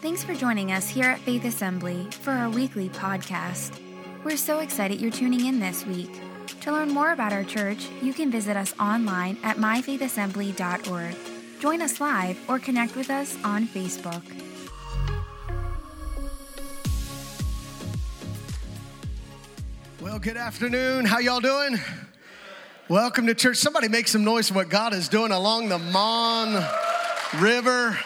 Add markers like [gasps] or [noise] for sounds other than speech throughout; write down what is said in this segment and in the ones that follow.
Thanks for joining us here at Faith Assembly for our weekly podcast. We're so excited you're tuning in this week. To learn more about our church, you can visit us online at myfaithassembly.org. Join us live or connect with us on Facebook. Well, good afternoon. How y'all doing? Welcome to church. Somebody make some noise for what God is doing along the Mon River.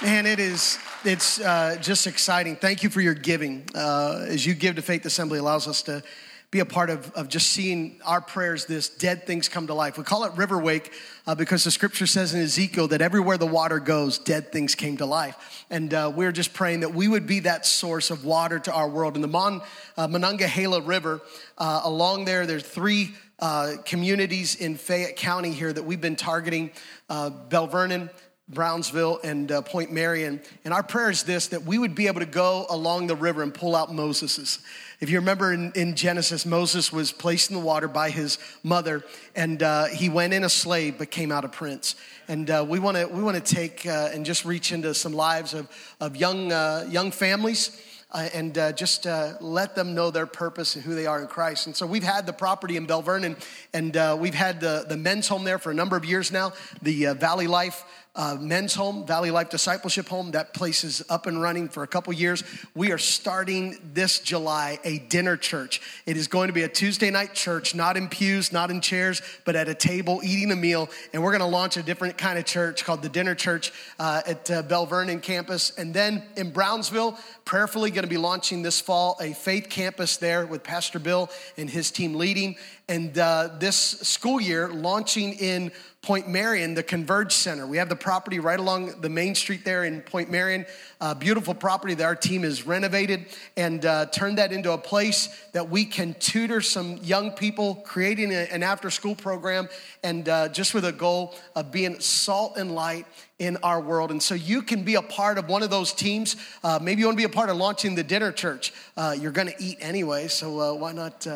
Man, it is it's uh, just exciting. Thank you for your giving. Uh, as you give to Faith Assembly, allows us to be a part of, of just seeing our prayers, this dead things come to life. We call it River Wake uh, because the scripture says in Ezekiel that everywhere the water goes, dead things came to life. And uh, we're just praying that we would be that source of water to our world. In the Mon, uh, Monongahela River, uh, along there, there's three uh, communities in Fayette County here that we've been targeting uh, Belle Vernon, Brownsville and uh, Point Marion. And our prayer is this that we would be able to go along the river and pull out Moses's. If you remember in, in Genesis, Moses was placed in the water by his mother, and uh, he went in a slave but came out a prince. And uh, we want to we want to take uh, and just reach into some lives of of young uh, young families. Uh, and uh, just uh, let them know their purpose and who they are in Christ. And so we've had the property in Belle Vernon, and, uh, we've had the, the men's home there for a number of years now, the Valley Life uh, men's home, Valley Life Discipleship Home. That place is up and running for a couple years. We are starting this July a dinner church. It is going to be a Tuesday night church, not in pews, not in chairs, but at a table eating a meal. And we're going to launch a different kind of church called the Dinner Church uh, at uh, Belle Vernon campus. And then in Brownsville, prayerfully going to be launching this fall a faith campus there with Pastor Bill and his team leading. And uh, this school year, launching in Point Marion, the Converge Center. We have the property right along the main street there in Point Marion. Uh, beautiful property that our team has renovated and uh, turned that into a place that we can tutor some young people, creating a, an after school program, and uh, just with a goal of being salt and light in our world. And so you can be a part of one of those teams. Uh, maybe you want to be a part of launching the dinner church. Uh, you're going to eat anyway, so why not?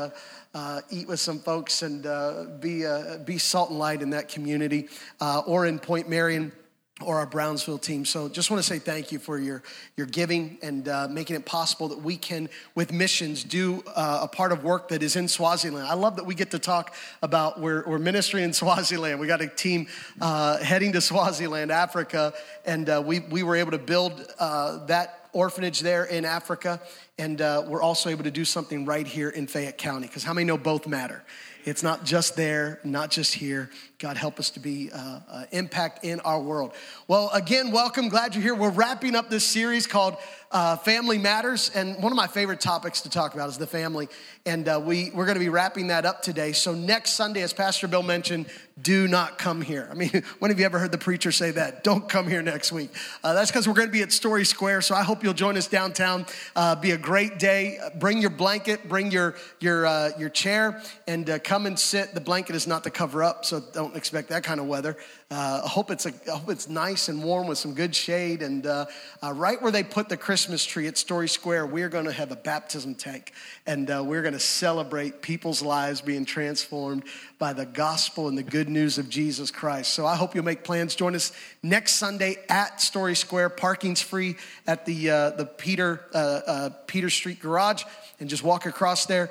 Uh, eat with some folks and uh, be, uh, be salt and light in that community uh, or in Point Marion or our Brownsville team. So just want to say thank you for your, your giving and uh, making it possible that we can, with missions, do uh, a part of work that is in Swaziland. I love that we get to talk about we're, we're ministry in [laughs] Swaziland. We got a team uh, heading to Swaziland, Africa, and we, we were able to build that orphanage there in Africa, and uh, we're also able to do something right here in Fayette County. Because how many know both matter? It's not just there, not just here. God help us to be uh, uh, impact in our world. Well, again, welcome. Glad you're here. We're wrapping up this series called uh, Family Matters, and one of my favorite topics to talk about is the family. And uh, we we're going to be wrapping that up today. So next Sunday, as Pastor Bill mentioned, do not come here. I mean, [laughs] when have you ever heard the preacher say that? Don't come here next week. Uh, that's because we're going to be at Story Square. So I hope you'll join us downtown. Uh, be a great day. Bring your blanket. Bring your your your chair, and come and sit. The blanket is not to cover up, so don't don't expect that kind of weather. Uh, I, hope it's a, I hope it's nice and warm with some good shade. And uh, uh, right where they put the Christmas tree at Story Square, we're going to have a baptism tank. And uh, we're going to celebrate people's lives being transformed by the gospel and the good news of Jesus Christ. So I hope you'll make plans. Join us next Sunday at Story Square. Parking's free at the, uh, the Peter, uh, Peter Street Garage and just walk across there.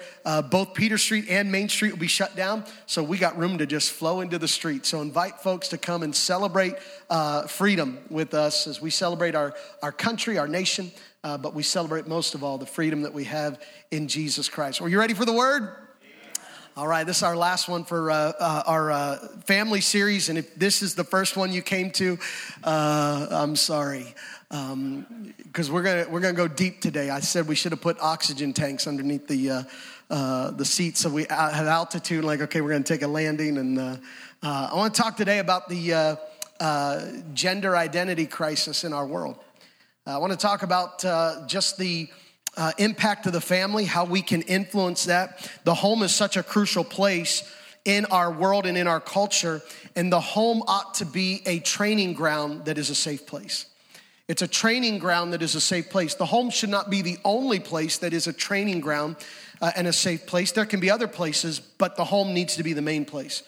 Both Peter Street and Main Street will be shut down, so we got room to just flow into the street. So invite folks to come and celebrate uh, freedom with us as we celebrate our, our country, our nation, uh, but we celebrate most of all the freedom that we have in Jesus Christ. Are you ready for the word? All right, this is our last one for uh, uh, our uh, family series. And if this is the first one you came to, uh, I'm sorry because um, we're gonna we're gonna go deep today. I said we should have put oxygen tanks underneath the uh, uh, the seats so we have altitude. Like, okay, we're gonna take a landing, and uh, uh I want to talk today about the uh, uh, gender identity crisis in our world. I want to talk about just the impact of the family, how we can influence that. The home is such a crucial place in our world and in our culture, and the home ought to be a training ground that is a safe place. It's a training ground that is a safe place. The home should not be the only place that is a training ground uh, and a safe place. There can be other places, but the home needs to be the main place.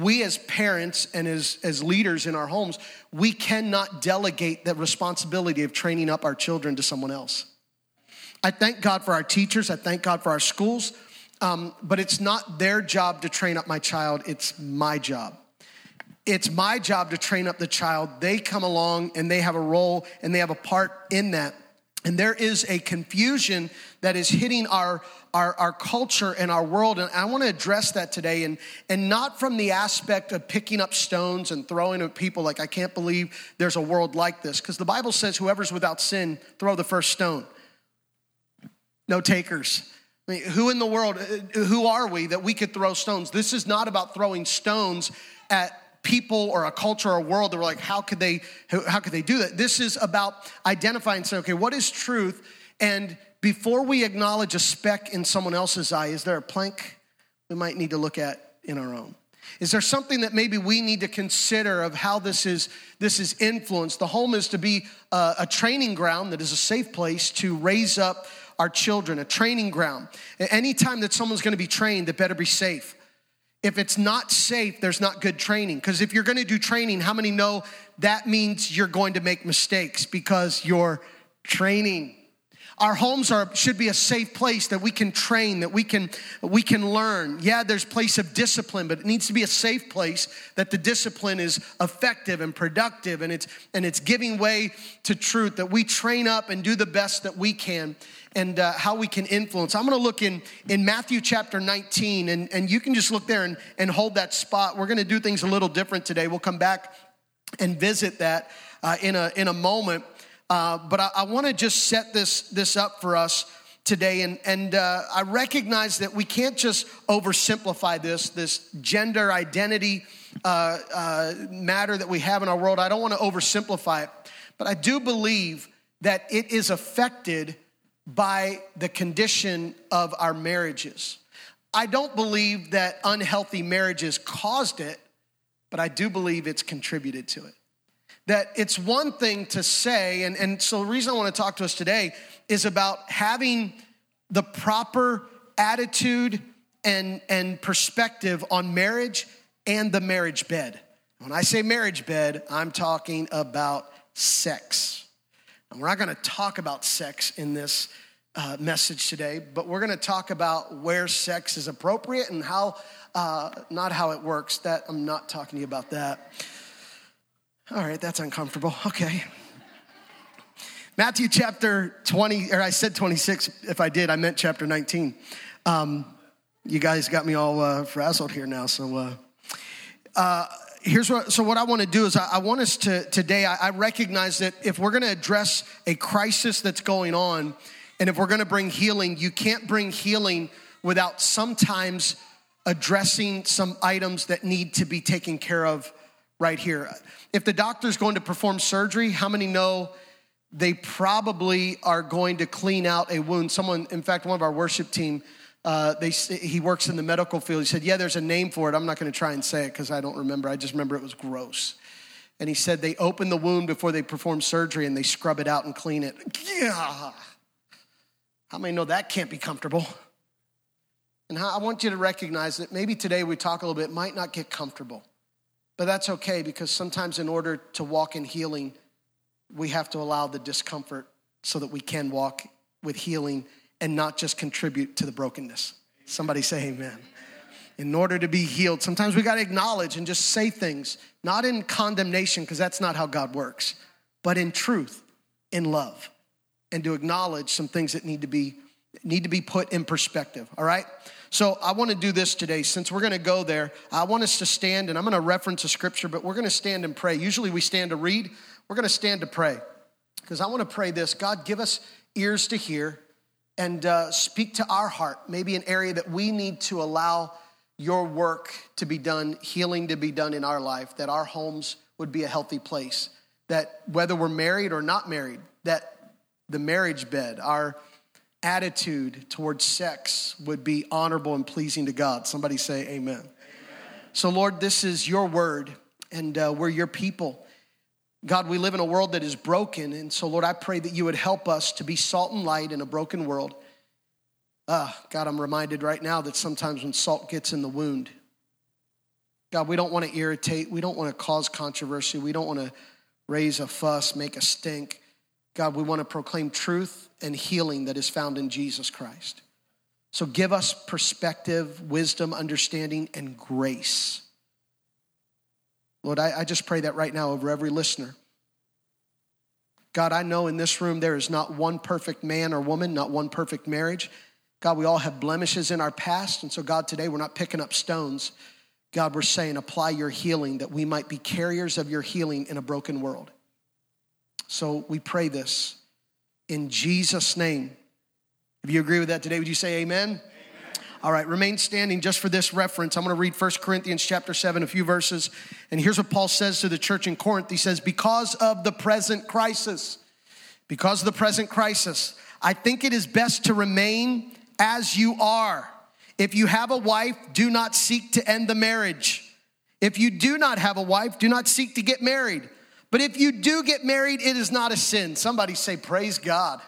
We as parents and as, as leaders in our homes, we cannot delegate the responsibility of training up our children to someone else. I thank God for our teachers, I thank God for our schools, um, but it's not their job to train up my child, it's my job. It's my job to train up the child. They come along and they have a role and they have a part in that. And there is a confusion that is hitting our, our, our culture and our world. And I want to address that today. And, and not from the aspect of picking up stones and throwing at people like, I can't believe there's a world like this. Because the Bible says, whoever's without sin, throw the first stone. No takers. I mean, who in the world, uh, who are we that we could throw stones? This is not about throwing stones at people or a culture or a world that were like, how could they, how could they do that? This is about identifying, saying, okay, what is truth? And before we acknowledge a speck in someone else's eye, is there a plank we might need to look at in our own? Is there something that maybe we need to consider of how this is this is influenced? The home is to be a, a training ground that is a safe place to raise up our children, a training ground. Anytime that someone's going to be trained, it better be safe. If it's not safe, there's not good training. Because if you're going to do training, how many know that means you're going to make mistakes because you're training? Our homes are should be a safe place that we can train, that we can we can learn. Yeah, there's place of discipline, but it needs to be a safe place that the discipline is effective and productive and it's and it's giving way to truth that we train up and do the best that we can and uh, how we can influence. I'm going to look in, in Matthew chapter 19, and, and you can just look there and, and hold that spot. We're going to do things a little different today. We'll come back and visit that uh, in, a, in a moment. Uh, but I, I want to just set this, this up for us today. And, and uh, I recognize that we can't just oversimplify this, this gender identity uh, uh, matter that we have in our world. I don't want to oversimplify it. But I do believe that it is affected by the condition of our marriages. I don't believe that unhealthy marriages caused it, but I do believe it's contributed to it. That it's one thing to say, and, and so the reason I want to talk to us today is about having the proper attitude and, and perspective on marriage and the marriage bed. When I say marriage bed, I'm talking about sex. And we're not going to talk about sex in this uh, message today, but we're going to talk about where sex is appropriate and how, uh, not how it works. That I'm not talking to you about that. All right, that's uncomfortable. Okay. Matthew chapter 20, or I said 26. If I did, I meant chapter 19. Um, you guys got me all uh, frazzled here now. So, uh, uh, here's what so what i want to do is i, I want us to today I, I recognize that if we're going to address a crisis that's going on and if we're going to bring healing you can't bring healing without sometimes addressing some items that need to be taken care of right here. If the doctor's going to perform surgery how many know they probably are going to clean out a wound? Someone in fact one of our worship team uh, they, he works in the medical field. He said, Yeah, there's a name for it. I'm not going to try and say it because I don't remember. I just remember it was gross. And he said, They open the wound before they perform surgery and they scrub it out and clean it. Yeah. How many know that can't be comfortable? And I want you to recognize that maybe today we talk a little bit, might not get comfortable. But that's okay because sometimes, in order to walk in healing, we have to allow the discomfort so that we can walk with healing and not just contribute to the brokenness. Somebody say amen. In order to be healed, sometimes we got to acknowledge and just say things, not in condemnation, because that's not how God works, but in truth, in love, and to acknowledge some things that need to be need to be put in perspective. All right. So I want to do this today. Since we're going to go there, I want us to stand, and I'm going to reference a scripture, but we're going to stand and pray. Usually we stand to read. We're going to stand to pray because I want to pray this. God, give us ears to hear and uh, speak to our heart, maybe an area that we need to allow your work to be done, healing to be done in our life, that our homes would be a healthy place, that whether we're married or not married, that the marriage bed, our attitude towards sex would be honorable and pleasing to God. Somebody say amen. amen. So, Lord, this is your word, and uh, we're your people. God, we live in a world that is broken. And so, Lord, I pray that you would help us to be salt and light in a broken world. Uh, God, I'm reminded right now that sometimes when salt gets in the wound, God, we don't want to irritate. We don't want to cause controversy. We don't want to raise a fuss, make a stink. God, we want to proclaim truth and healing that is found in Jesus Christ. So give us perspective, wisdom, understanding, and grace. Lord, I, I, just pray that right now over every listener. God, I know in this room there is not one perfect man or woman, not one perfect marriage. God, we all have blemishes in our past. And so, God, today we're not picking up stones. God, we're saying apply your healing that we might be carriers of your healing in a broken world. So we pray this in Jesus' name. If you agree with that today, would you say amen? All right, remain standing just for this reference. I'm going to read 1 Corinthians chapter 7, a few verses. And here's what Paul says to the church in Corinth. He says, Because of the present crisis, because of the present crisis, I think it is best to remain as you are. If you have a wife, do not seek to end the marriage. If you do not have a wife, do not seek to get married. But if you do get married, it is not a sin. Somebody say, Praise God.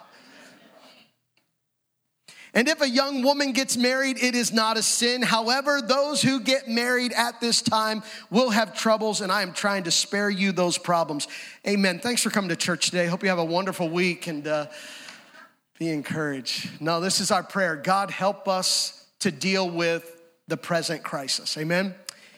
And if a young woman gets married, it is not a sin. However, those who get married at this time will have troubles, and I am trying to spare you those problems. Amen. Thanks for coming to church today. Hope you have a wonderful week and uh, be encouraged. No, this is our prayer. God, help us to deal with the present crisis. Amen.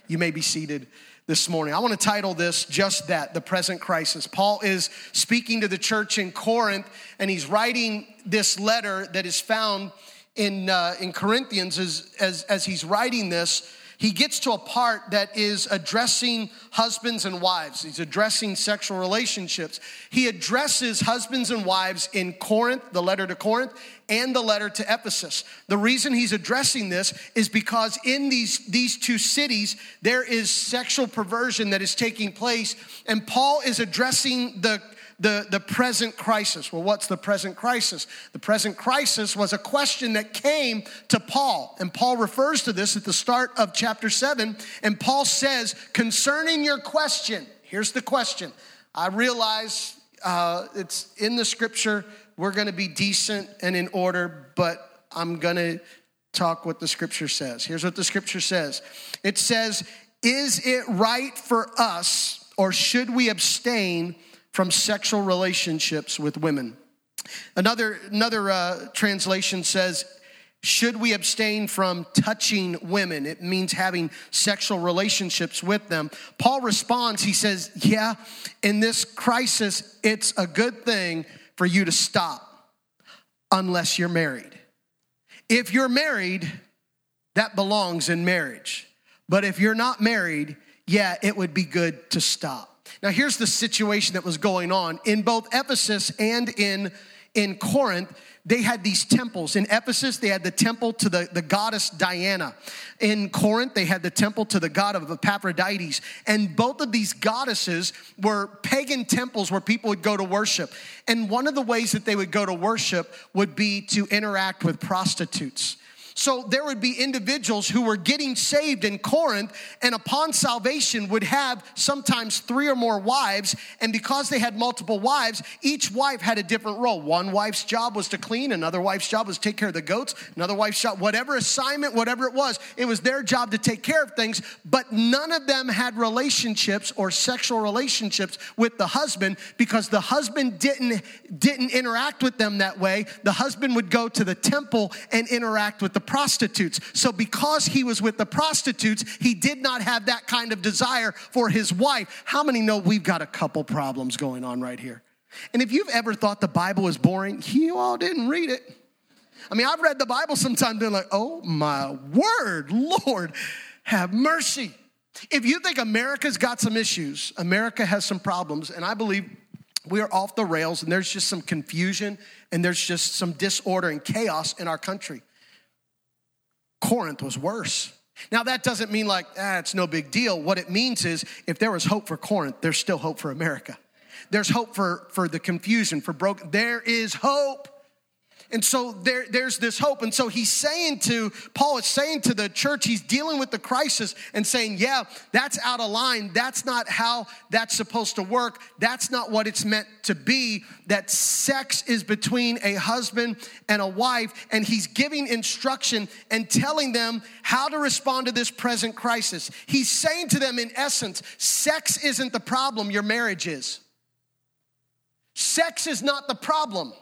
You may be seated this morning. I want to title this just that the present crisis. Paul is speaking to the church in Corinth, and he's writing this letter that is found in, uh, in Corinthians as, as, as he's writing this he gets to a part that is addressing husbands and wives. He's addressing sexual relationships. He addresses husbands and wives in Corinth, the letter to Corinth, and the letter to Ephesus. The reason he's addressing this is because in these, these two cities, there is sexual perversion that is taking place, and Paul is addressing the the, the present crisis. Well, what's the present crisis? The present crisis was a question that came to Paul. And Paul refers to this at the start of chapter 7. And Paul says, concerning your question, here's the question. I realize uh, it's in the scripture, we're going to be decent and in order, but I'm going to talk what the scripture says. Here's what the scripture says it says, Is it right for us, or should we abstain? From sexual relationships with women. Another, another uh, translation says, should we abstain from touching women? It means having sexual relationships with them. Paul responds, he says, Yeah, in this crisis, it's a good thing for you to stop unless you're married. If you're married, that belongs in marriage. But if you're not married, yeah, it would be good to stop. Now, here's the situation that was going on in both Ephesus and in, in Corinth. They had these temples. In Ephesus, they had the temple to the, the goddess Diana. In Corinth, they had the temple to the god of Epaphrodites. And both of these goddesses were pagan temples where people would go to worship. And one of the ways that they would go to worship would be to interact with prostitutes. So there would be individuals who were getting saved in Corinth and upon salvation would have sometimes three or more wives. And because they had multiple wives, each wife had a different role. One wife's job was to clean, another wife's job was to take care of the goats, another wife's job, whatever assignment, whatever it was, it was their job to take care of things. But none of them had relationships or sexual relationships with the husband because the husband didn't, didn't interact with them that way. The husband would go to the temple and interact with the prostitutes. So, because he was with the prostitutes, he did not have that kind of desire for his wife. How many know we've got a couple problems going on right here? And if you've ever thought the Bible was boring, you all didn't read it. I mean, I've read the Bible sometimes, been like, oh my word, Lord, have mercy. If you think America's got some issues, America has some problems, and I believe we are off the rails and there's just some confusion and there's just some disorder and chaos in our country. Corinth was worse. Now, that doesn't mean like, ah, it's no big deal. What it means is if there was hope for Corinth, there's still hope for America. There's hope for, for the confusion, for broken. There is hope And so there, there's this hope. And so he's saying to, Paul is saying to the church, he's dealing with the crisis and saying, yeah, that's out of line. That's not how that's supposed to work. That's not what it's meant to be. That sex is between a husband and a wife. And he's giving instruction and telling them how to respond to this present crisis. He's saying to them, in essence, sex isn't the problem, your marriage is. Sex is not the problem.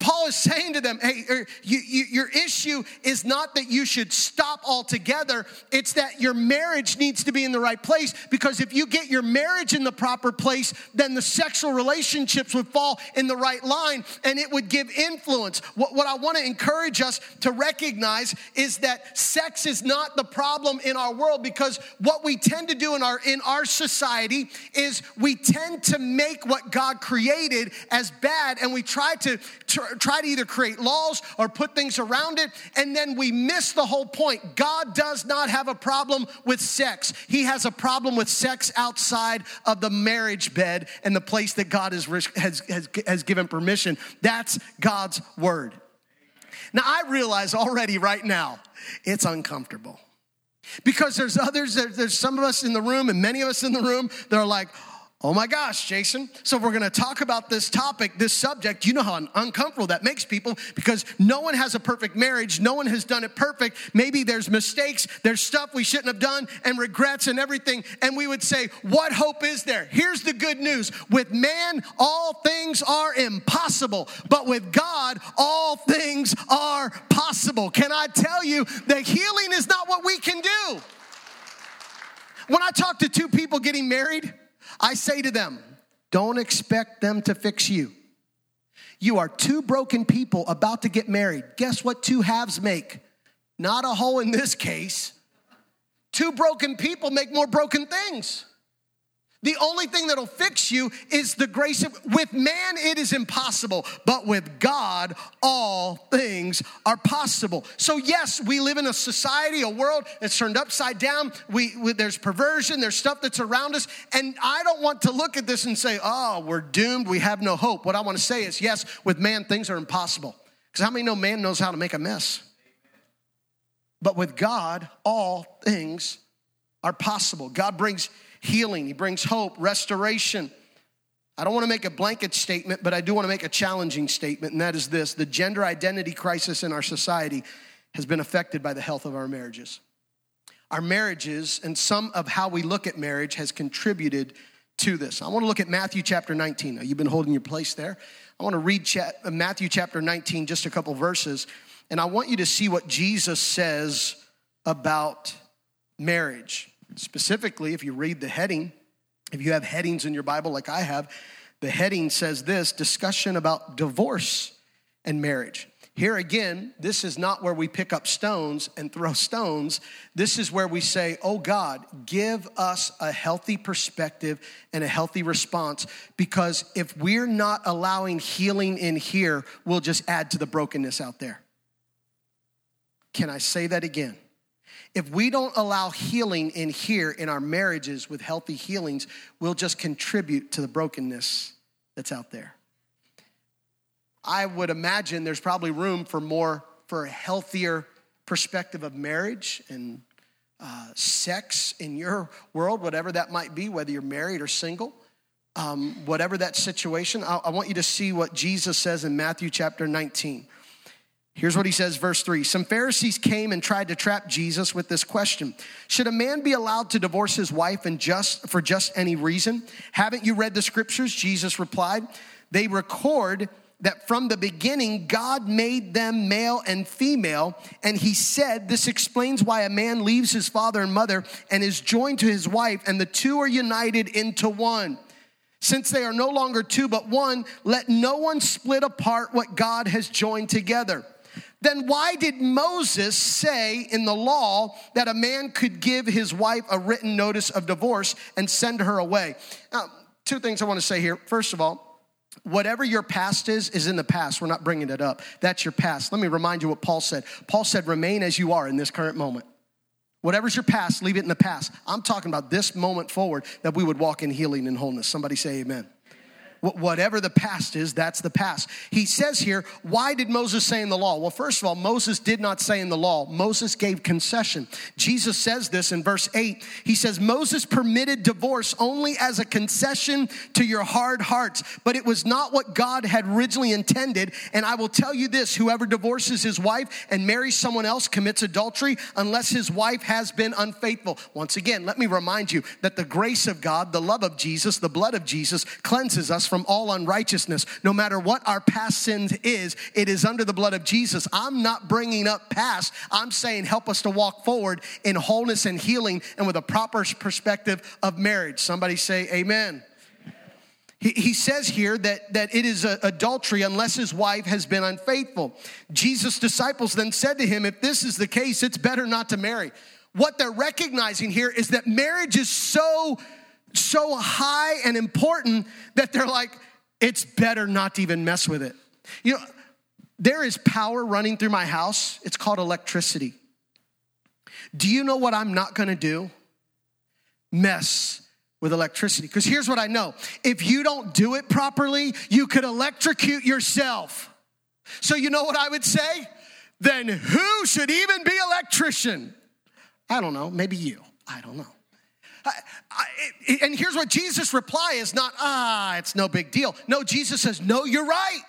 Paul is saying to them, hey, er, you, you, your issue is not that you should stop altogether, it's that your marriage needs to be in the right place. Because if you get your marriage in the proper place, then the sexual relationships would fall in the right line and it would give influence. What, what I want to encourage us to recognize is that sex is not the problem in our world because what we tend to do in our, in our society is we tend to make what God created as bad and we try to try to either create laws or put things around it, and then we miss the whole point. God does not have a problem with sex, He has a problem with sex outside of the marriage bed and the place that God has, has, has, has given permission. That's God's word. Now, I realize already right now, it's uncomfortable. Because there's others, there's some of us in the room, and many of us in the room that are like, Oh my gosh, Jason. So, we're gonna talk about this topic, this subject. You know how uncomfortable that makes people because no one has a perfect marriage. No one has done it perfect. Maybe there's mistakes, there's stuff we shouldn't have done, and regrets and everything. And we would say, What hope is there? Here's the good news with man, all things are impossible, but with God, all things are possible. Can I tell you that healing is not what we can do? When I talk to two people getting married, I say to them, don't expect them to fix you. You are two broken people about to get married. Guess what two halves make? Not a whole in this case. Two broken people make more broken things. The only thing that'll fix you is the grace of, with man, it is impossible, but with God, all things are possible. So, yes, we live in a society, a world that's turned upside down. We, we, there's perversion, there's stuff that's around us. And I don't want to look at this and say, oh, we're doomed, we have no hope. What I want to say is, yes, with man, things are impossible. Because how many know man knows how to make a mess? But with God, all things are possible. God brings healing, He brings hope, restoration. I don't want to make a blanket statement, but I do want to make a challenging statement, and that is this the gender identity crisis in our society has been affected by the health of our marriages. Our marriages and some of how we look at marriage has contributed to this. I want to look at Matthew chapter 19. Now, you've been holding your place there. I want to read uh, Matthew chapter 19, just a couple verses, and I want you to see what Jesus says about marriage. Specifically, if you read the heading, if you have headings in your Bible like I have, the heading says this discussion about divorce and marriage. Here again, this is not where we pick up stones and throw stones. This is where we say, Oh God, give us a healthy perspective and a healthy response. Because if we're not allowing healing in here, we'll just add to the brokenness out there. Can I say that again? If we don't allow healing in here in our marriages with healthy healings, we'll just contribute to the brokenness that's out there. I would imagine there's probably room for more, for a healthier perspective of marriage and uh, sex in your world, whatever that might be, whether you're married or single. Um, whatever that situation, I, I want you to see what Jesus says in Matthew chapter 19. Here's what he says, verse 3. Some Pharisees came and tried to trap Jesus with this question Should a man be allowed to divorce his wife and just, for just any reason? Haven't you read the scriptures? Jesus replied. They record that from the beginning, God made them male and female. And he said, This explains why a man leaves his father and mother and is joined to his wife, and the two are united into one. Since they are no longer two but one, let no one split apart what God has joined together then why did Moses say in the law that a man could give his wife a written notice of divorce and send her away? Now, two things I want to say here. First of all, whatever your past is, is in the past. We're not bringing it up. That's your past. Let me remind you what Paul said. Paul said, remain as you are in this current moment. Whatever's your past, leave it in the past. I'm talking about this moment forward that we would walk in healing and wholeness. Somebody say amen. Whatever the past is, that's the past. He says here, why did Moses say in the law? Well, first of all, Moses did not say in the law. Moses gave concession. Jesus says this in verse 8. He says, Moses permitted divorce only as a concession to your hard hearts, but it was not what God had originally intended. And I will tell you this whoever divorces his wife and marries someone else commits adultery unless his wife has been unfaithful. Once again, let me remind you that the grace of God, the love of Jesus, the blood of Jesus cleanses us from all unrighteousness. No matter what our past sins is, it is under the blood of Jesus. I'm not bringing up past. I'm saying help us to walk forward in wholeness and healing and with a proper perspective of marriage. Somebody say amen. He, says here that, that it is adultery unless his wife has been unfaithful. Jesus' disciples then said to him, If this is the case, it's better not to marry. What they're recognizing here is that marriage is so, so high and important that they're like, it's better not to even mess with it. You know, there is power running through my house. It's called electricity. Do you know what I'm not gonna do? Mess with electricity. Because here's what I know if you don't do it properly, you could electrocute yourself. So, you know what I would say? Then who should even be electrician? I don't know, maybe you. I don't know. I, I, and here's what Jesus' reply is not, ah, it's no big deal. No, Jesus says, no, you're right.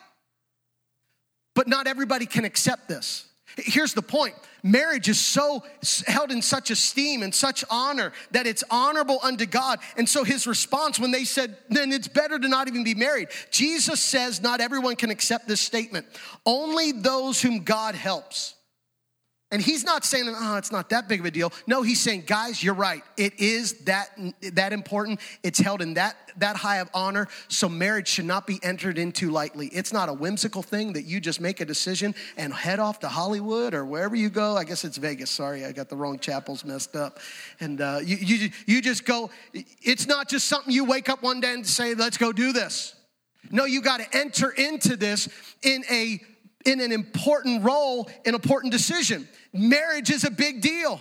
But not everybody can accept this. Here's the point marriage is so held in such esteem and such honor that it's honorable unto God. And so his response when they said, then it's better to not even be married, Jesus says, not everyone can accept this statement. Only those whom God helps. And he's not saying, oh, it's not that big of a deal. No, he's saying, guys, you're right. It is that, that important. It's held in that, that high of honor. So marriage should not be entered into lightly. It's not a whimsical thing that you just make a decision and head off to Hollywood or wherever you go. I guess it's Vegas. Sorry, I got the wrong chapels messed up. And uh, you, you, you just go, it's not just something you wake up one day and say, let's go do this. No, you got to enter into this in a in an important role, an important decision. Marriage is a big deal.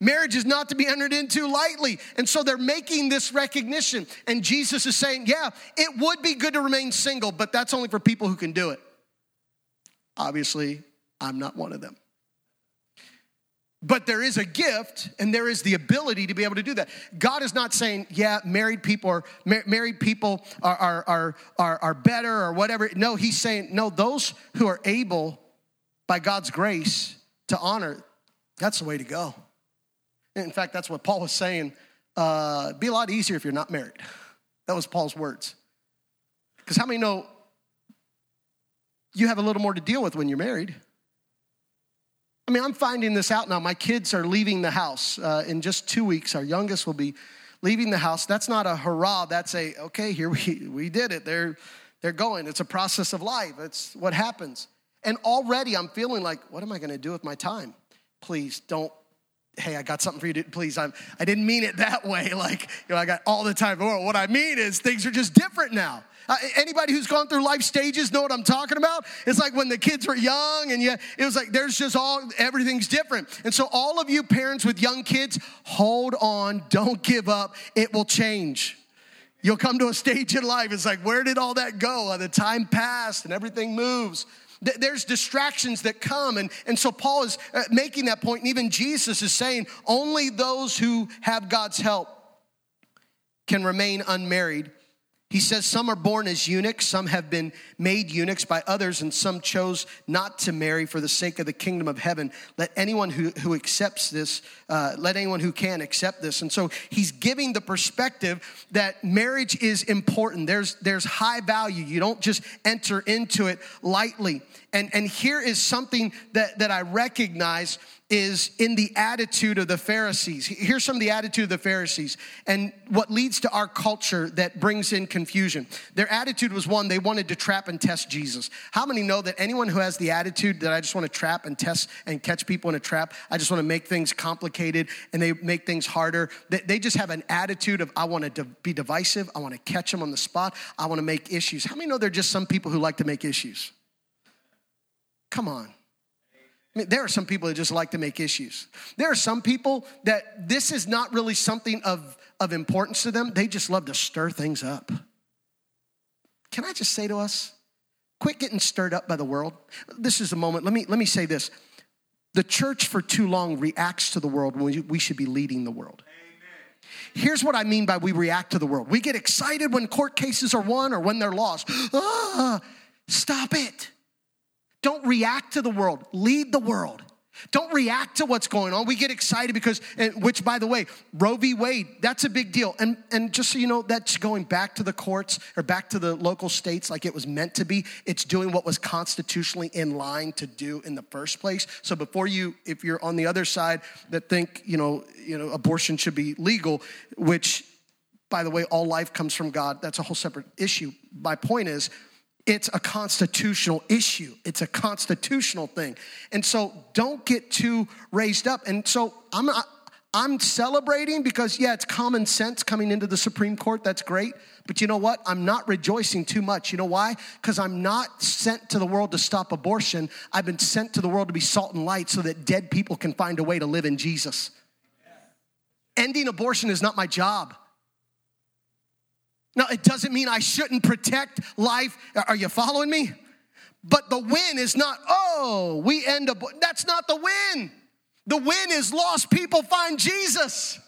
Marriage is not to be entered into lightly. And so they're making this recognition. And Jesus is saying, yeah, it would be good to remain single, but that's only for people who can do it. Obviously, I'm not one of them. But there is a gift and there is the ability to be able to do that. God is not saying, yeah, married people are married people are, are, are, are, are better or whatever. No, he's saying, no, those who are able by God's grace to honor, that's the way to go. In fact, that's what Paul was saying. Uh, be a lot easier if you're not married. That was Paul's words. Because how many know you have a little more to deal with when you're married? I mean, I'm finding this out now. My kids are leaving the house uh, in just two weeks. Our youngest will be leaving the house. That's not a hurrah. That's a, okay, here we, we did it. They're, they're going. It's a process of life. It's what happens. And already I'm feeling like, what am I to do with my time? Please don't hey, I got something for you to, please, I'm, I didn't mean it [laughs] that way. Like, you know, I got all the time. What I mean is things are just different now. Uh, anybody who's gone through life stages know what I'm talking about? It's like when the kids were young and yeah, it was like there's just all, everything's different. And so all of you parents with young kids, hold on, don't give up. It will change. You'll come to a stage in life, it's like, where did all that go? The time passed and everything moves there's distractions that come. And, and so Paul is uh, making that point, and even Jesus is saying only those who have God's help can remain unmarried he says some are born as eunuchs, some have been made eunuchs by others, and some chose not to marry for the sake of the kingdom of heaven. Let anyone who, who accepts this, uh, let anyone who can accept this. And so he's giving the perspective that marriage is important. There's, there's high value. You don't just enter into it lightly. And, and here is something that, that I recognize is in the attitude of the Pharisees. Here's some of the attitude of the Pharisees and what leads to our culture that brings in confusion. Their attitude was one, they wanted to trap and test Jesus. How many know that anyone who has the attitude that I just want to trap and test and catch people in a trap, I just want to make things complicated and they make things harder, they just have an attitude of I want to be divisive, I want to catch them on the spot, I want to make issues. How many know there are just some people who like to make issues? Come on. I mean, there are some people that just like to make issues. There are some people that this is not really something of, of importance to them. They just love to stir things up. can I just say to us, quit getting stirred up by the world? This is a moment. Let me, let me say this. The church for too long reacts to the world when we, should be leading the world. Here's what I mean by we react to the world. We get excited when court cases are won or when they're lost. [gasps] Ah, stop it. Don't react to the world, lead the world. Don't react to what's going on. We get excited because, which by the way, Roe v. Wade, that's a big deal. And, and just so you know, that's going back to the courts or back to the local states like it was meant to be. It's doing what was constitutionally in line to do in the first place. So before you, if you're on the other side that think, you know, you know, abortion should be legal, which by the way, all life comes from God, that's a whole separate issue. My point is, it's a constitutional issue. It's a constitutional thing. And so don't get too raised up. And so I'm not, I'm celebrating because yeah, it's common sense coming into the Supreme Court. That's great. But you know what? I'm not rejoicing too much. You know why? Cuz I'm not sent to the world to stop abortion. I've been sent to the world to be salt and light so that dead people can find a way to live in Jesus. Ending abortion is not my job. Now, it doesn't mean I shouldn't protect life. Are you following me? But the win is not, oh, we end up, that's not the win. The win is lost people find Jesus.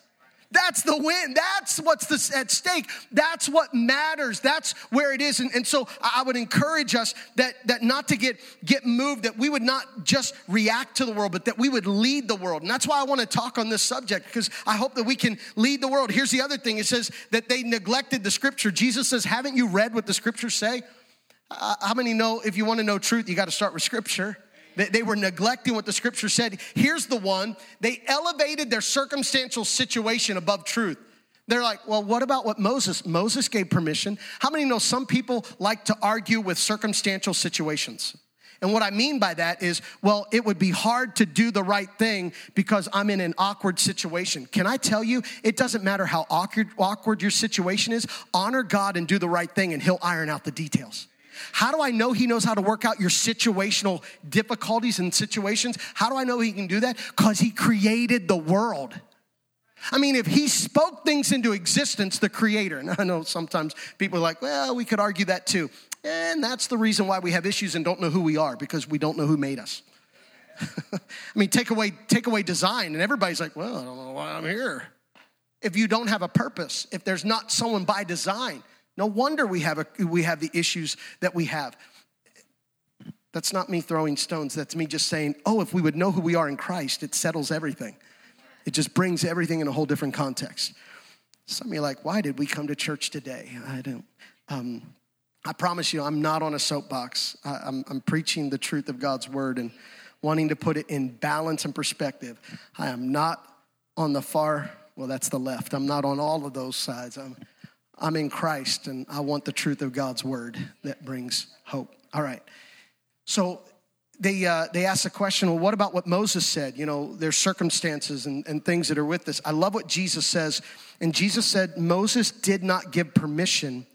That's the win. That's what's the, at stake. That's what matters. That's where it is. And, and so I would encourage us that, that not to get, get moved, that we would not just react to the world, but that we would lead the world. And that's why I want to talk on this subject because I hope that we can lead the world. Here's the other thing it says that they neglected the scripture. Jesus says, Haven't you read what the scriptures say? Uh, how many know if you want to know truth, you got to start with scripture? They were neglecting what the scripture said. Here's the one they elevated their circumstantial situation above truth. They're like, well, what about what Moses? Moses gave permission. How many know some people like to argue with circumstantial situations? And what I mean by that is, well, it would be hard to do the right thing because I'm in an awkward situation. Can I tell you, it doesn't matter how awkward, awkward your situation is, honor God and do the right thing, and He'll iron out the details. How do I know he knows how to work out your situational difficulties and situations? How do I know he can do that? Because he created the world. I mean, if he spoke things into existence, the creator, and I know sometimes people are like, well, we could argue that too. And that's the reason why we have issues and don't know who we are, because we don't know who made us. [laughs] I mean, take away, take away design, and everybody's like, well, I don't know why I'm here. If you don't have a purpose, if there's not someone by design, no wonder we have, a, we have the issues that we have. That's not me throwing stones. That's me just saying, oh, if we would know who we are in Christ, it settles everything. It just brings everything in a whole different context. Some of you are like, why did we come to church today? I don't. Um, I promise you, I'm not on a soapbox. I, I'm, I'm preaching the truth of God's word and wanting to put it in balance and perspective. I am not on the far, well, that's the left. I'm not on all of those sides. I'm I'm in Christ and I want the truth of God's word that brings hope. All right. So they, uh, they asked the question, well, what about what Moses said? You know, there's circumstances and, and things that are with this. I love what Jesus says. And Jesus said, Moses did not give permission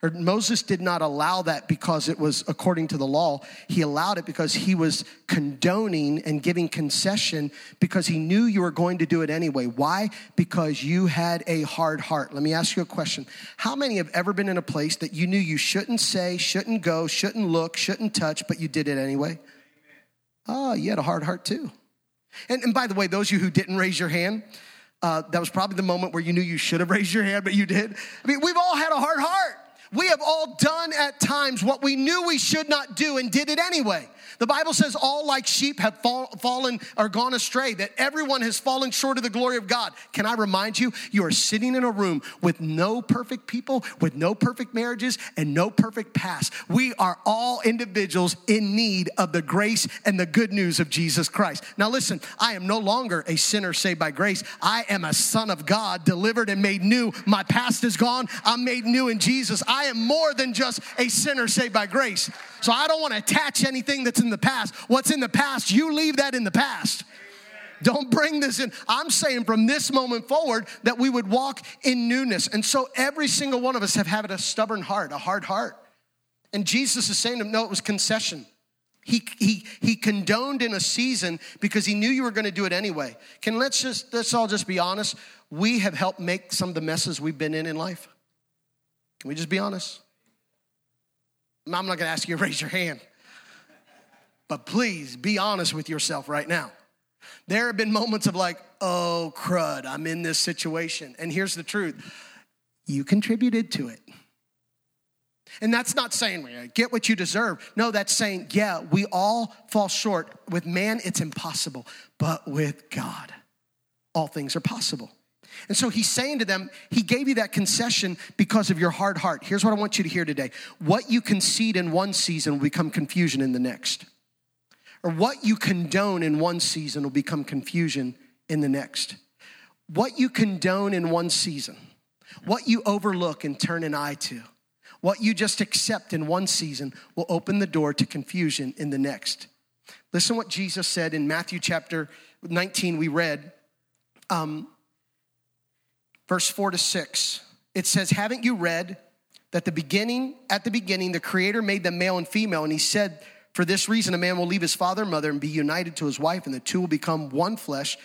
or Moses did not allow that because it was according to the law. He allowed it because he was condoning and giving concession because he knew you were going to do it anyway. Why? Because you had a hard heart. Let me ask you a question. How many have ever been in a place that you knew you shouldn't say, shouldn't go, shouldn't look, shouldn't touch, but you did it anyway? Oh, you had a hard heart too. And, and by the way, those of you who didn't raise your hand, uh, that was probably the moment where you knew you should have raised your hand, but you did. I mean, we've all had a hard heart. We have all done at times what we knew we should not do and did it anyway. The Bible says all like sheep have fall, fallen or gone astray, that everyone has fallen short of the glory of God. Can I remind you, you are sitting in a room with no perfect people, with no perfect marriages, and no perfect past. We are all individuals in need of the grace and the good news of Jesus Christ. Now, listen, I am no longer a sinner saved by grace. I am a son of God, delivered and made new. My past is gone. I'm made new in Jesus. I am more than just a sinner saved by grace. So I don't want to attach anything that's in the past. What's in the past, you leave that in the past. Don't bring this in. I'm saying from this moment forward that we would walk in newness. And so every single one of us have had a stubborn heart, a hard heart. And Jesus is saying to him, no, it was concession. He, he, he condoned in a season because he knew you were going to do it anyway. Can let's just let's all just be honest. We have helped make some of the messes we've been in in life. Can we just be honest? I'm not going to ask you to raise your hand. But please be honest with yourself right now. There have been moments of like, oh, crud, I'm in this situation. And here's the truth you contributed to it. And that's not saying get what you deserve. No, that's saying, yeah, we all fall short. With man, it's impossible. But with God, all things are possible. And so he's saying to them, He gave you that concession because of your hard heart. Here's what I want you to hear today what you concede in one season will become confusion in the next. Or what you condone in one season will become confusion in the next. What you condone in one season, what you overlook and turn an eye to, what you just accept in one season will open the door to confusion in the next. Listen what Jesus said in Matthew chapter 19, we read. Um, verse 4 to 6. It says, Haven't you read that the beginning, at the beginning, the Creator made them male and female, and He said, For this reason, a man will leave his father and mother and be united to his wife, and the two will become one flesh.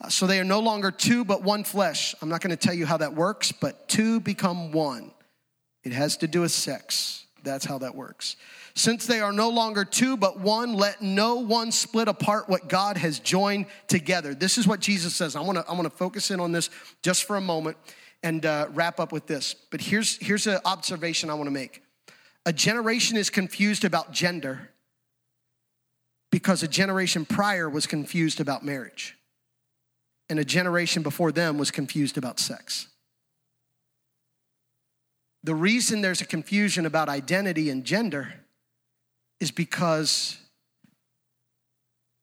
Uh, so they are no longer two, but one flesh. I'm not going to tell you how that works, but two become one. It has to do with sex. That's how that works. Since they are no longer two but one, let no one split apart what God has joined together. This is what Jesus says. I want to I want to focus in on this just for a moment and uh, wrap up with this. But here's here's an observation I want to make. A generation is confused about gender because a generation prior was confused about marriage, and a generation before them was confused about sex. The reason there's a confusion about identity and gender is because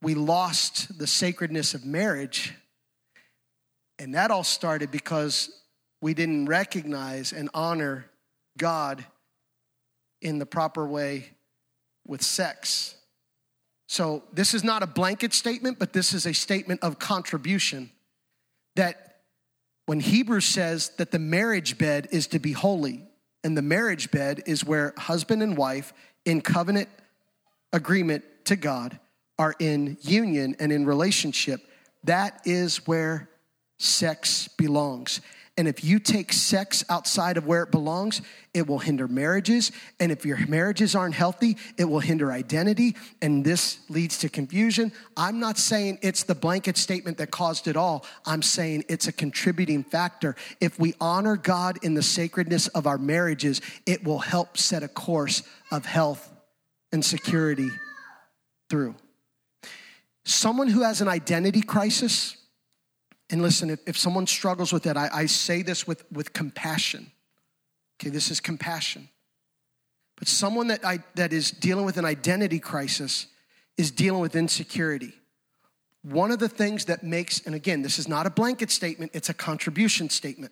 we lost the sacredness of marriage. And that all started because we didn't recognize and honor God in the proper way with sex. So, this is not a blanket statement, but this is a statement of contribution that when Hebrews says that the marriage bed is to be holy, and the marriage bed is where husband and wife in covenant agreement to God, are in union and in relationship, that is where sex belongs. And if you take sex outside of where it belongs, it will hinder marriages. And if your marriages aren't healthy, it will hinder identity. And this leads to confusion. I'm not saying it's the blanket statement that caused it all. I'm saying it's a contributing factor. If we honor God in the sacredness of our marriages, it will help set a course of health and security through. Someone who has an identity crisis, and listen, if, if someone struggles with that, I, I say this with, with compassion. Okay, this is compassion. But someone that, I, that is dealing with an identity crisis is dealing with insecurity. One of the things that makes, and again, this is not a blanket statement, it's a contribution statement.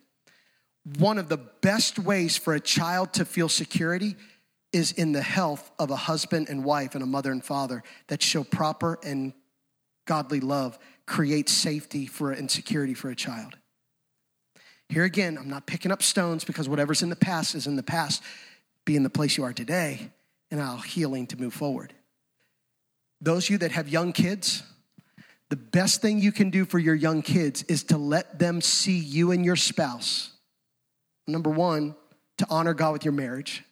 One of the best ways for a child to feel security is in the health of a husband and wife and a mother and father that show proper and godly love, creates safety for and security for a child. Here again, I'm not picking up stones because whatever's in the past is in the past. Be in the place you are today and allow healing to move forward. Those of you that have young kids, the best thing you can do for your young kids is to let them see you and your spouse. Number one, to honor God with your marriage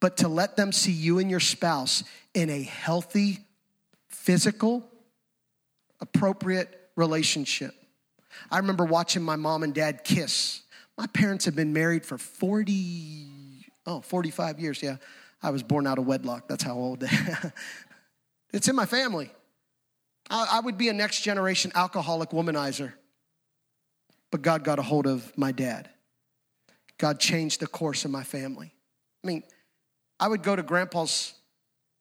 but to let them see you and your spouse in a healthy, physical, appropriate relationship. I remember watching my mom and dad kiss. My parents have been married for 40, oh, 45 years. Yeah, I was born out of wedlock. That's how old. [laughs] it's in my family. I, I would be a next generation alcoholic womanizer, but God got a hold of my dad. God changed the course of my family. I mean, I would go to grandpa's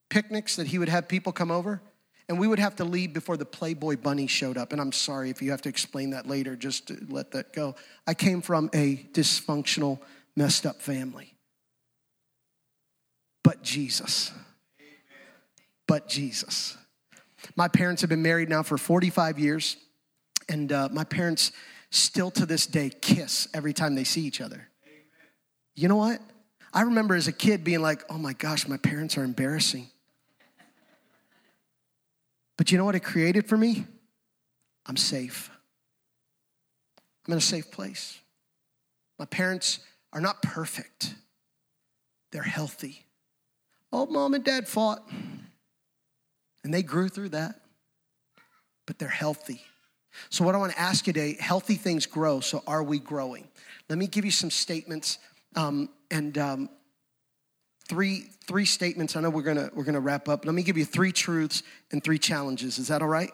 picnics that he would have people come over, and we would have to leave before the Playboy bunny showed up. And I'm sorry if you have to explain that later, just let that go. I came from a dysfunctional, messed up family. But Jesus. Amen. But Jesus. My parents have been married now for 45 years, and uh, my parents still to this day kiss every time they see each other. You know what? I remember as a kid being like, oh my gosh, my parents are embarrassing. But you know what it created for me? I'm safe. I'm in a safe place. My parents are not perfect, they're healthy. Oh, mom and dad fought. And they grew through that. But they're healthy. So, what I want to ask you today healthy things grow. So, are we growing? Let me give you some statements um, and um, three three statements. I know we're gonna we're gonna wrap up. Let me give you three truths and three challenges. Is that all right?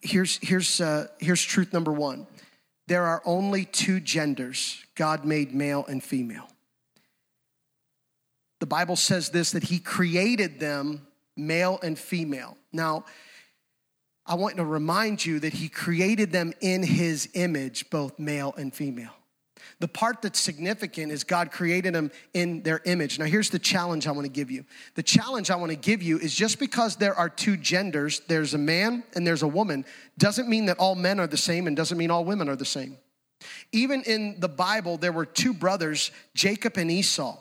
Here's here's uh, here's truth number one. There are only two genders. God made male and female. The Bible says this that He created them male and female. Now, I want to remind you that He created them in His image, both male and female. The part that's significant is God created them in their image. Now, here's the challenge I want to give you. The challenge I want to give you is just because there are two genders, there's a man and there's a woman, doesn't mean that all men are the same and doesn't mean all women are the same. Even in the Bible, there were two brothers, Jacob and Esau.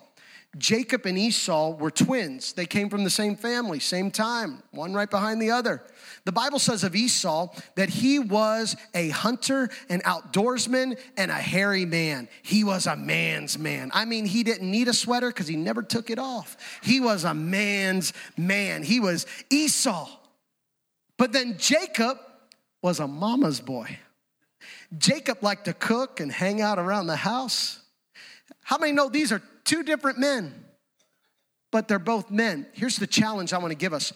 Jacob and Esau were twins. They came from the same family, same time, one right behind the other. The Bible says of Esau that he was a hunter, an outdoorsman, and a hairy man. He was a man's man. I mean, he didn't need a sweater because he never took it off. He was a man's man. He was Esau. But then Jacob was a mama's boy. Jacob liked to cook and hang out around the house. How many know these are two different men? But they're both men. Here's the challenge I want to give us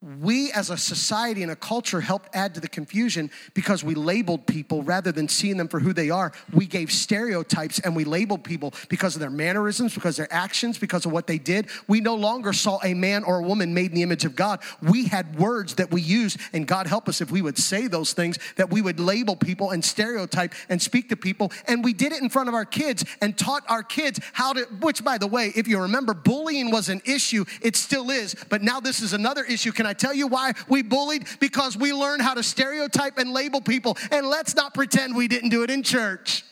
we as a society and a culture helped add to the confusion because we labeled people rather than seeing them for who they are. We gave stereotypes and we labeled people because of their mannerisms, because their actions, because of what they did. We no longer saw a man or a woman made in the image of God. We had words that we used, and God help us if we would say those things, that we would label people and stereotype and speak to people. And we did it in front of our kids and taught our kids how to, which by the way, if you remember, bullying was an issue. It still is, but now this is another issue. Can I tell you why we bullied? Because we learned how to stereotype and label people. And let's not pretend we didn't do it in church.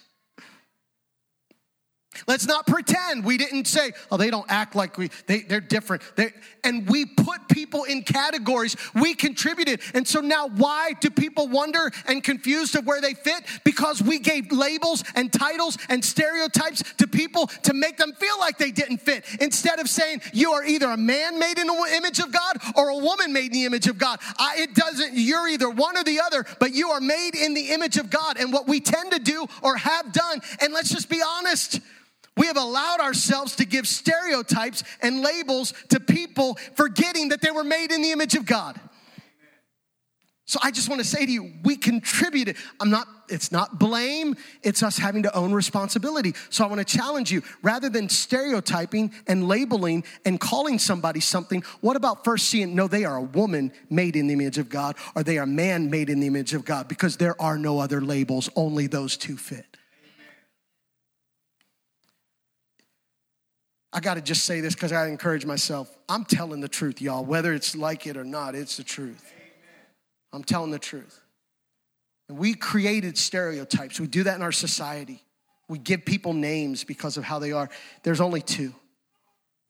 Let's not pretend we didn't say, oh, they don't act like we, they, they're different. They, and we put people in categories. We contributed. And so now, why do people wonder and confused of where they fit? Because we gave labels and titles and stereotypes to people to make them feel like they didn't fit. Instead of saying, you are either a man made in the image of God or a woman made in the image of God. I, it doesn't, you're either one or the other, but you are made in the image of God. And what we tend to do or have done, and let's just be honest, we have allowed ourselves to give stereotypes and labels to people, forgetting that they were made in the image of God. So I just want to say to you, we contributed. I'm not, it's not blame, it's us having to own responsibility. So I want to challenge you rather than stereotyping and labeling and calling somebody something, what about first seeing, no, they are a woman made in the image of God or they are man made in the image of God because there are no other labels, only those two fit. I got to just say this because I encourage myself. I'm telling the truth, y'all. Whether it's like it or not, it's the truth. I'm telling the truth. And we created stereotypes. We do that in our society. We give people names because of how they are. There's only two.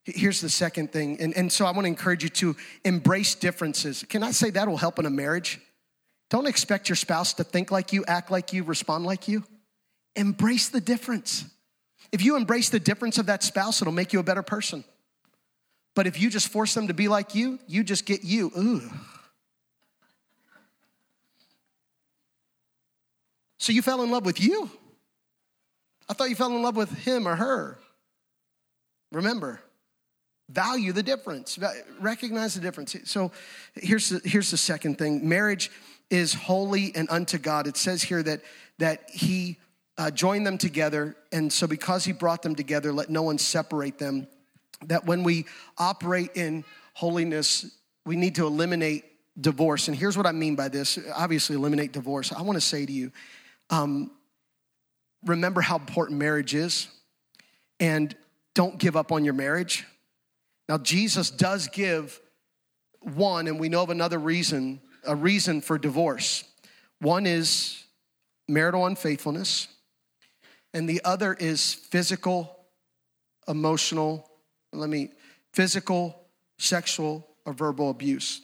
Here's the second thing. And, and so I want to encourage you to embrace differences. Can I say that will help in a marriage? Don't expect your spouse to think like you, act like you, respond like you. Embrace the difference. If you embrace the difference of that spouse, it'll make you a better person. But if you just force them to be like you, you just get you. Ooh. So you fell in love with you. I thought you fell in love with him or her. Remember, value the difference, recognize the difference. So here's the, here's the second thing marriage is holy and unto God. It says here that, that he uh, them together. And so, because he brought them together, let no one separate them. That when we operate in holiness, we need to eliminate divorce. And here's what I mean by this obviously, eliminate divorce. I want to say to you, um, remember how important marriage is and don't give up on your marriage. Now, Jesus does give one, and we know of another reason, a reason for divorce. One is marital unfaithfulness, and the other is physical, emotional, let me, physical, sexual, or verbal abuse.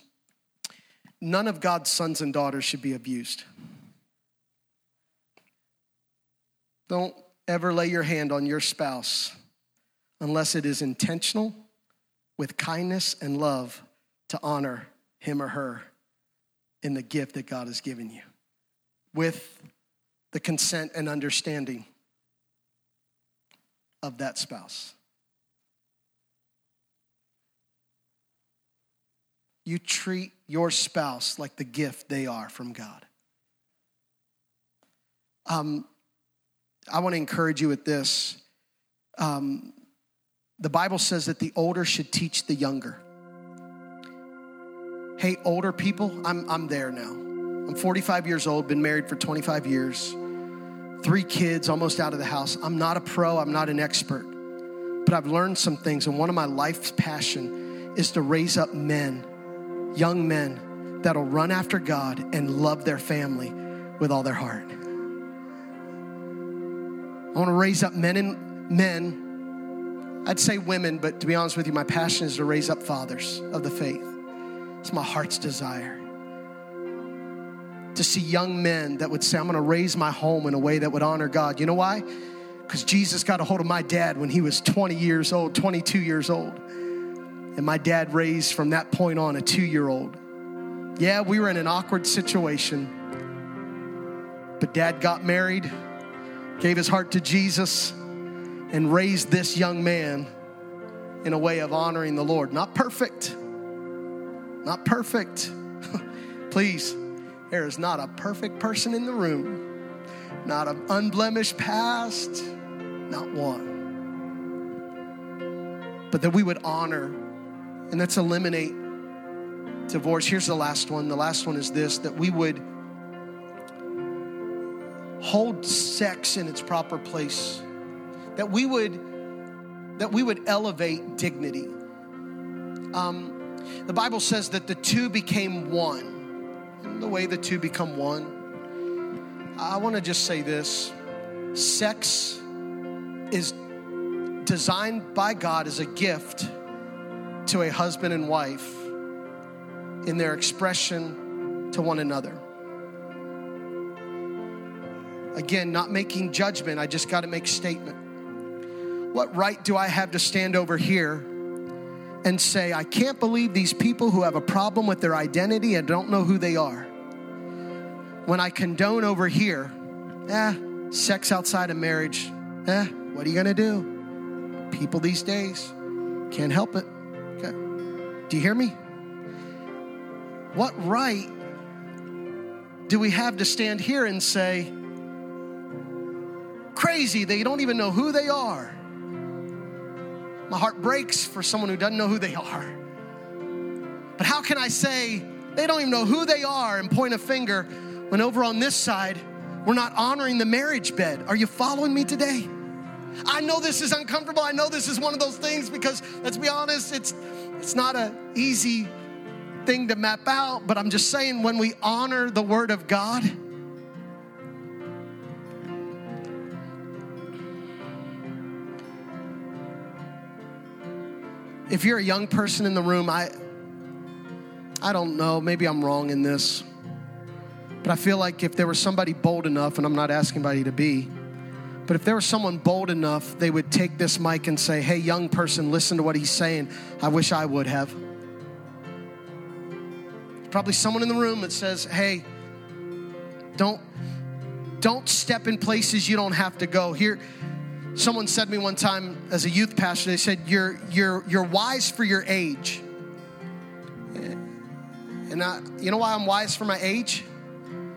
None of God's sons and daughters should be abused. Don't ever lay your hand on your spouse unless it is intentional with kindness and love to honor him or her in the gift that God has given you, with the consent and understanding of that spouse. You treat your spouse like the gift they are from God. Um, I want to encourage you with this. Um, the Bible says that the older should teach the younger. Hey, older people, I'm, I'm there now. I'm 45 years old, been married for 25 years, three kids, almost out of the house. I'm not a pro, I'm not an expert, but I've learned some things. And one of my life's passion is to raise up men, young men, that'll run after God and love their family with all their heart. I want to raise up men and men. I'd say women, but to be honest with you, my passion is to raise up fathers of the faith. It's my heart's desire to see young men that would say, I'm going to raise my home in a way that would honor God. You know why? Because Jesus got a hold of my dad when he was 20 years old, 22 years old. And my dad raised from that point on a two year old. Yeah, we were in an awkward situation, but dad got married, gave his heart to Jesus, and raised this young man in a way of honoring the Lord. Not perfect, not perfect. [laughs] Please, there is not a perfect person in the room, not an unblemished past, not one. But that we would honor, and let's eliminate divorce. Here's the last one. The last one is this that we would hold sex in its proper place. That we would that we would elevate dignity. Um, the Bible says that the two became one. The way the two become one, I want to just say this sex is designed by God as a gift to a husband and wife in their expression to one another. Again, not making judgment, I just got to make statement. What right do I have to stand over here and say, I can't believe these people who have a problem with their identity and don't know who they are? When I condone over here, eh, sex outside of marriage, eh, what are you gonna do? People these days can't help it. Okay. Do you hear me? What right do we have to stand here and say, crazy, they don't even know who they are? My heart breaks for someone who doesn't know who they are. But how can I say they don't even know who they are and point a finger when over on this side, we're not honoring the marriage bed? Are you following me today? I know this is uncomfortable. I know this is one of those things because let's be honest, it's it's not an easy thing to map out, but I'm just saying when we honor the word of God, if you're a young person in the room, I I don't know, maybe I'm wrong in this. But I feel like if there was somebody bold enough, and I'm not asking anybody to be, but if there was someone bold enough, they would take this mic and say, Hey, young person, listen to what he's saying. I wish I would have. Probably someone in the room that says, Hey, don't don't step in places you don't have to go. Here, someone said to me one time as a youth pastor, they said, You're you're you're wise for your age. And I, you know why I'm wise for my age?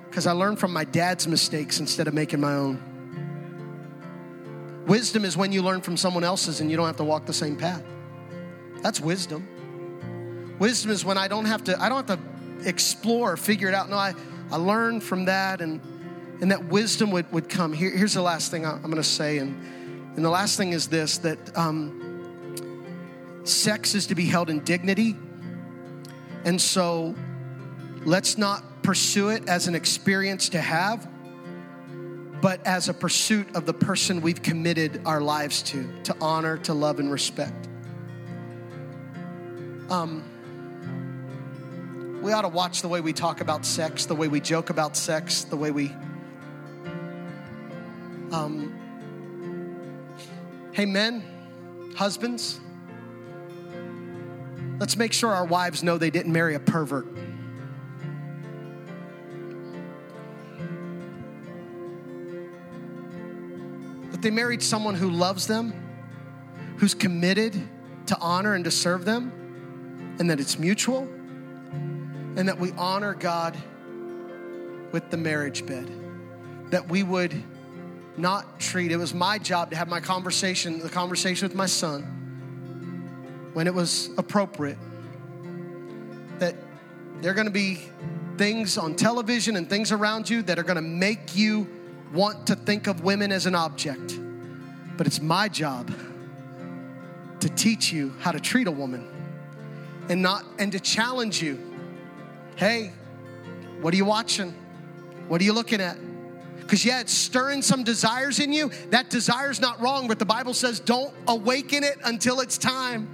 Because I learned from my dad's mistakes instead of making my own. Wisdom is when you learn from someone else's and you don't have to walk the same path. That's wisdom. Wisdom is when I don't have to, I don't have to explore, figure it out. No, I, I learn from that and and that wisdom would, would come. Here, here's the last thing I'm gonna say, and, and the last thing is this that um, sex is to be held in dignity. And so let's not pursue it as an experience to have, but as a pursuit of the person we've committed our lives to, to honor, to love, and respect. Um, we ought to watch the way we talk about sex, the way we joke about sex, the way we. Um, hey, men, husbands, Let's make sure our wives know they didn't marry a pervert. That they married someone who loves them, who's committed to honor and to serve them, and that it's mutual, and that we honor God with the marriage bed. That we would not treat, it was my job to have my conversation, the conversation with my son, when it was appropriate. That there are gonna be things on television and things around you that are gonna make you want to think of women as an object. But it's my job to teach you how to treat a woman and not and to challenge you. Hey, what are you watching? What are you looking at? Because, yeah, it's stirring some desires in you. That desire's not wrong, but the Bible says don't awaken it until it's time.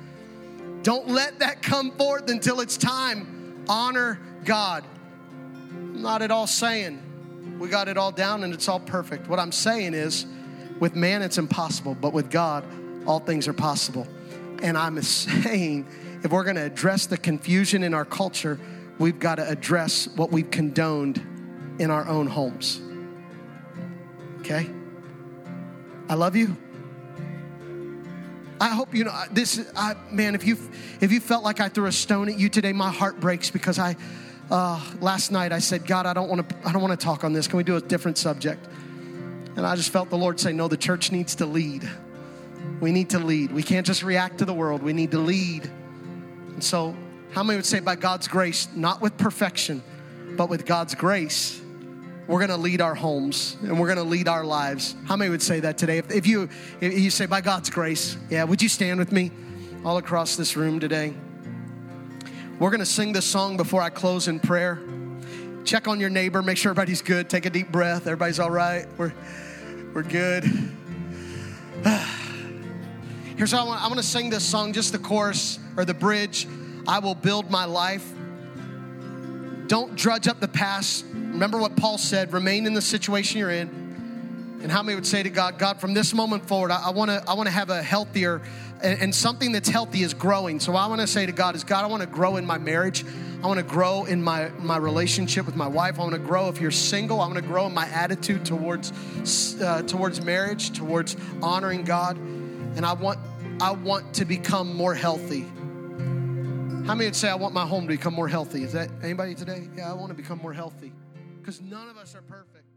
Don't let that come forth until it's time. Honor God. I'm not at all saying we got it all down and it's all perfect. What I'm saying is, with man, it's impossible, but with God, all things are possible. And I'm [laughs] saying, if we're gonna address the confusion in our culture, we've got to address what we've condoned in our own homes. Okay? I love you. I hope you know this. I, man, if you if you felt like I threw a stone at you today, my heart breaks because I uh, last night I said, God, I don't want to I don't want to talk on this. Can we do a different subject? And I just felt the Lord say, No, the church needs to lead. We need to lead. We can't just react to the world. We need to lead. And so, how many would say, by God's grace, not with perfection, but with God's grace, we're going to lead our homes and we're going to lead our lives. How many would say that today? If, if, you if you say by God's grace, yeah, would you stand with me all across this room today? We're going to sing this song before I close in prayer. Check on your neighbor, make sure everybody's good. Take a deep breath. Everybody's all right. We're we're good. [sighs] Here's how I want, I want to sing this song, just the chorus or the bridge. I will build my life. Don't drudge up the past. Remember what Paul said remain in the situation you're in. And how many would say to God, God, from this moment forward, I, want to I wanna have a healthier, and, and something that's healthy is growing. So I want to say to God is, God, I want to grow in my marriage. I want to grow in my, my relationship with my wife. I want to grow if you're single. I want to grow in my attitude towards, uh, towards marriage, towards honoring God. And I want, I want to become more healthy. How many would say, I want my home to become more healthy? Is that anybody today? Yeah, I want to become more healthy. Because none of us are perfect.